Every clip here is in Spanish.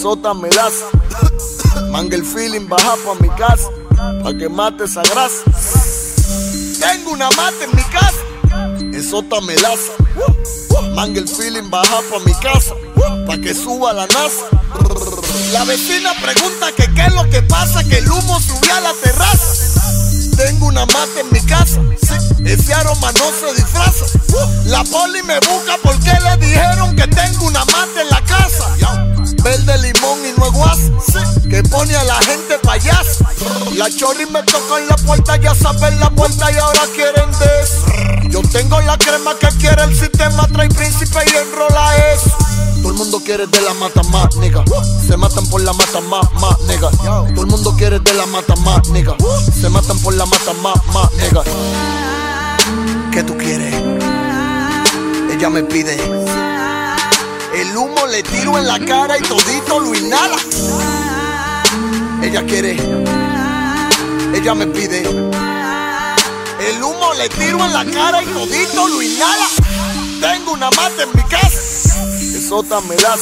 Sota me das. Manga el feeling, baja pa' mi casa. Pa' que mate esa grasa. Tengo una mate en mi casa. Esota me laza. Manga el feeling, baja pa' mi casa. Pa' que suba la NASA. La vecina pregunta que qué es lo que pasa, que el humo subió a la terraza. Una mate en mi casa, ese aroma no se disfraza. La poli me busca porque le dijeron que tengo una mate en la casa. Verde limón y no es que pone a la gente payasa. La chorri me toca en la puerta, ya saben la puerta y ahora quieren de Yo tengo la crema que quiere el sistema, trae príncipe y enrola eso. Todo el mundo quiere de la mata más, nigga. Se matan por la mata más, más, nigga. Todo el mundo quiere de la mata más, nigga. Se matan por la mata más, más, nigga. ¿Qué tú quieres? Ella me pide. El humo le tiro en la cara y todito lo inhala. Ella quiere. Ella me pide. El humo le tiro en la cara y todito lo inhala. Tengo una mata en mi casa. Esota me das.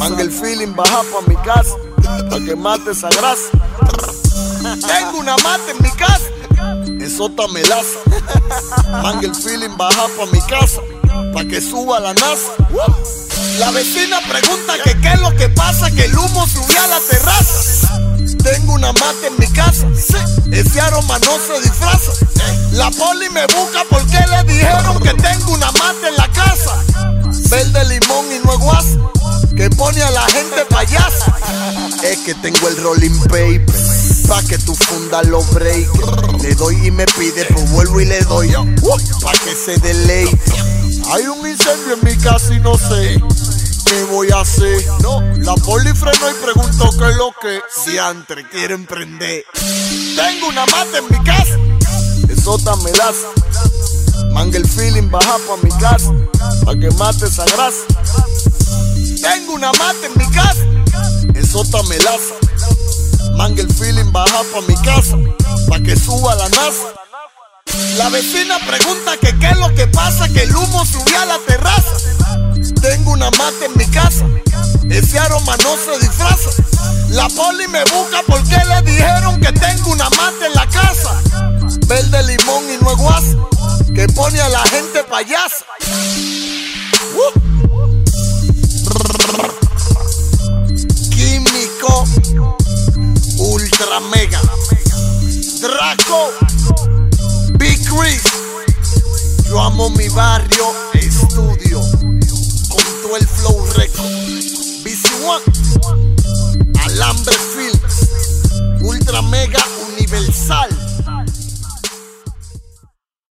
Manga el feeling, baja pa' mi casa. Pa' que mate esa grasa. Tengo una mata en mi casa. Esota me laza. Manga el feeling, baja pa' mi casa. Pa' que suba la NASA. La vecina pregunta que qué es lo que pasa, que el humo subió a la terraza. Tengo una mata en mi casa, ese aroma no se disfraza. La poli me busca porque le dijeron que tengo una mata en la casa. Verde limón y no es que pone a la gente payasa. Es que tengo el rolling paper, pa' que tu funda lo break. Le doy y me pide, pues vuelvo y le doy, pa' que se deleite. Hay un incendio en mi casa y no sé qué voy a hacer. No, la poli freno y pregunto qué es lo que Siantre quieren prender. Tengo una mata en mi casa, esota me das. Manga el feeling, baja pa' mi casa, pa' que mate esa grasa. Tengo una mata en mi casa, esota me laza. Manga el feeling, baja pa' mi casa, pa' que suba la NASA. La vecina pregunta que qué es lo que pasa, que el humo subió a la terraza. Tengo una mata en mi casa, ese aroma no se disfraza. La poli me busca porque le dijeron que tengo una mata en la casa. Verde limón y no es que pone a la gente payasa. Químico, ultra mega, Draco, Big Chris. Yo amo mi barrio, estudio, con todo el flow record. BC One,